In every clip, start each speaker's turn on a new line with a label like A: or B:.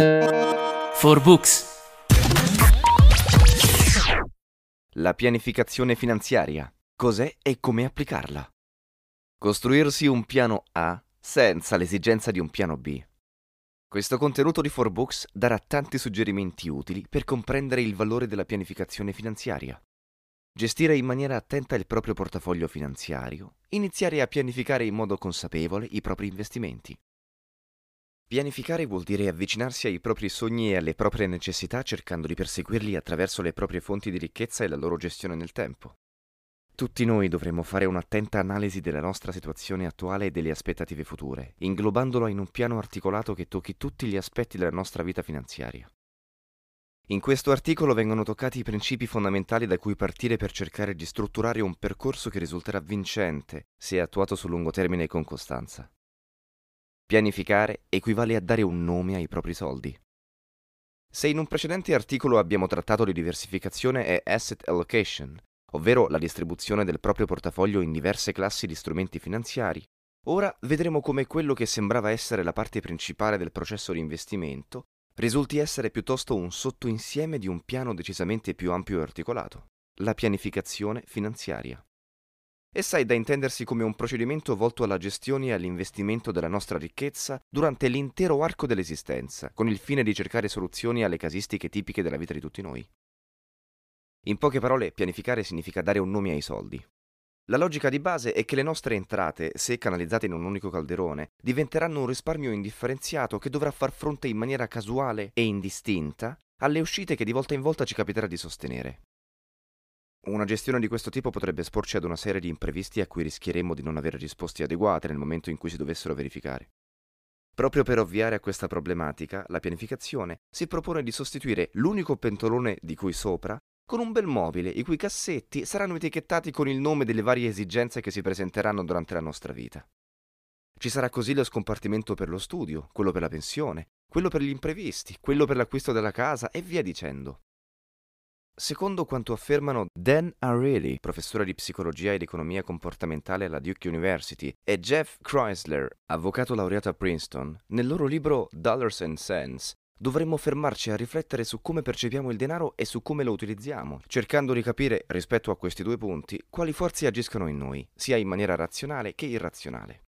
A: For Books. La pianificazione finanziaria. Cos'è e come applicarla? Costruirsi un piano A senza l'esigenza di un piano B. Questo contenuto di 4Books darà tanti suggerimenti utili per comprendere il valore della pianificazione finanziaria. Gestire in maniera attenta il proprio portafoglio finanziario, iniziare a pianificare in modo consapevole i propri investimenti. Pianificare vuol dire avvicinarsi ai propri sogni e alle proprie necessità cercando di perseguirli attraverso le proprie fonti di ricchezza e la loro gestione nel tempo. Tutti noi dovremmo fare un'attenta analisi della nostra situazione attuale e delle aspettative future, inglobandolo in un piano articolato che tocchi tutti gli aspetti della nostra vita finanziaria. In questo articolo vengono toccati i principi fondamentali da cui partire per cercare di strutturare un percorso che risulterà vincente se attuato sul lungo termine con costanza. Pianificare equivale a dare un nome ai propri soldi. Se in un precedente articolo abbiamo trattato di diversificazione e asset allocation, ovvero la distribuzione del proprio portafoglio in diverse classi di strumenti finanziari, ora vedremo come quello che sembrava essere la parte principale del processo di investimento risulti essere piuttosto un sottoinsieme di un piano decisamente più ampio e articolato, la pianificazione finanziaria. Essa è da intendersi come un procedimento volto alla gestione e all'investimento della nostra ricchezza durante l'intero arco dell'esistenza, con il fine di cercare soluzioni alle casistiche tipiche della vita di tutti noi. In poche parole, pianificare significa dare un nome ai soldi. La logica di base è che le nostre entrate, se canalizzate in un unico calderone, diventeranno un risparmio indifferenziato che dovrà far fronte in maniera casuale e indistinta alle uscite che di volta in volta ci capiterà di sostenere. Una gestione di questo tipo potrebbe esporci ad una serie di imprevisti a cui rischieremmo di non avere risposte adeguate nel momento in cui si dovessero verificare. Proprio per ovviare a questa problematica, la pianificazione si propone di sostituire l'unico pentolone di cui sopra con un bel mobile i cui cassetti saranno etichettati con il nome delle varie esigenze che si presenteranno durante la nostra vita. Ci sarà così lo scompartimento per lo studio, quello per la pensione, quello per gli imprevisti, quello per l'acquisto della casa e via dicendo. Secondo quanto affermano Dan Ariely, professore di psicologia ed economia comportamentale alla Duke University, e Jeff Chrysler, avvocato laureato a Princeton, nel loro libro Dollars and Cents, dovremmo fermarci a riflettere su come percepiamo il denaro e su come lo utilizziamo, cercando di capire, rispetto a questi due punti, quali forze agiscono in noi, sia in maniera razionale che irrazionale.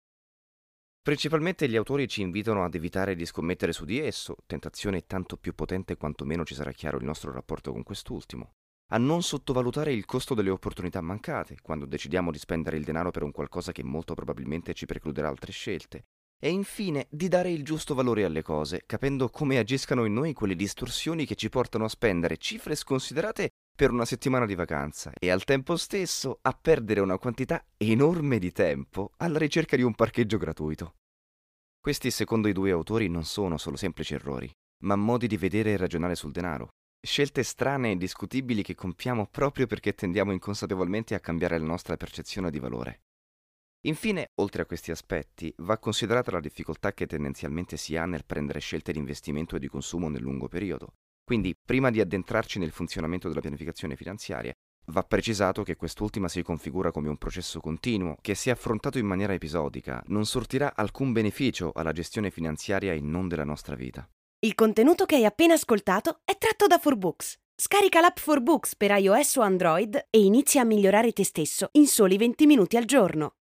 A: Principalmente gli autori ci invitano ad evitare di scommettere su di esso, tentazione tanto più potente quanto meno ci sarà chiaro il nostro rapporto con quest'ultimo, a non sottovalutare il costo delle opportunità mancate quando decidiamo di spendere il denaro per un qualcosa che molto probabilmente ci precluderà altre scelte, e infine di dare il giusto valore alle cose, capendo come agiscano in noi quelle distorsioni che ci portano a spendere cifre sconsiderate per una settimana di vacanza e al tempo stesso a perdere una quantità enorme di tempo alla ricerca di un parcheggio gratuito. Questi, secondo i due autori, non sono solo semplici errori, ma modi di vedere e ragionare sul denaro. Scelte strane e discutibili che compiamo proprio perché tendiamo inconsapevolmente a cambiare la nostra percezione di valore. Infine, oltre a questi aspetti, va considerata la difficoltà che tendenzialmente si ha nel prendere scelte di investimento e di consumo nel lungo periodo. Quindi, prima di addentrarci nel funzionamento della pianificazione finanziaria, va precisato che quest'ultima si configura come un processo continuo che, se affrontato in maniera episodica, non sortirà alcun beneficio alla gestione finanziaria e non della nostra vita.
B: Il contenuto che hai appena ascoltato è tratto da 4Books. Scarica l'app 4Books per iOS o Android e inizia a migliorare te stesso in soli 20 minuti al giorno.